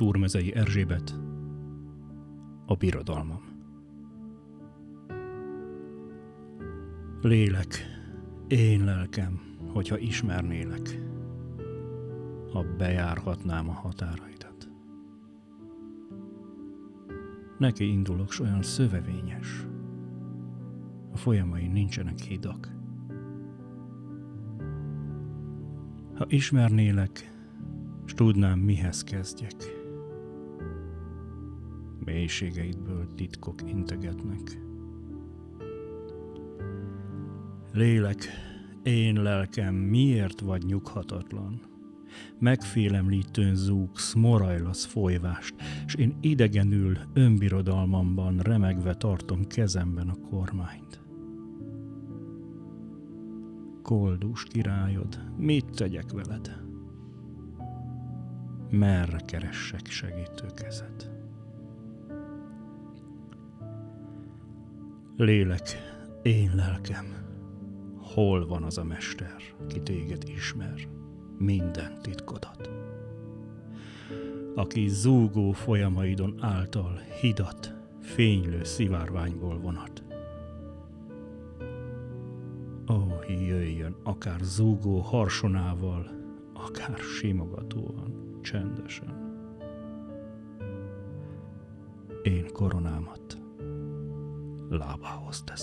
Túrmezei Erzsébet, a birodalmam. Lélek, én lelkem, hogyha ismernélek, ha bejárhatnám a határaidat. Neki indulok, s olyan szövevényes, a folyamai nincsenek hidak. Ha ismernélek, s tudnám, mihez kezdjek, mélységeidből titkok integetnek. Lélek, én lelkem, miért vagy nyughatatlan? Megfélemlítőn zúgsz, morajlasz folyvást, s én idegenül önbirodalmamban remegve tartom kezemben a kormányt. Koldus királyod, mit tegyek veled? Merre keressek segítőkezet? Lélek, én lelkem, hol van az a mester, ki téged ismer, minden titkodat? Aki zúgó folyamaidon által hidat, fénylő szivárványból vonat. Ó, jöjjön, akár zúgó harsonával, akár simogatóan, csendesen. Én koronámat Laberhaus der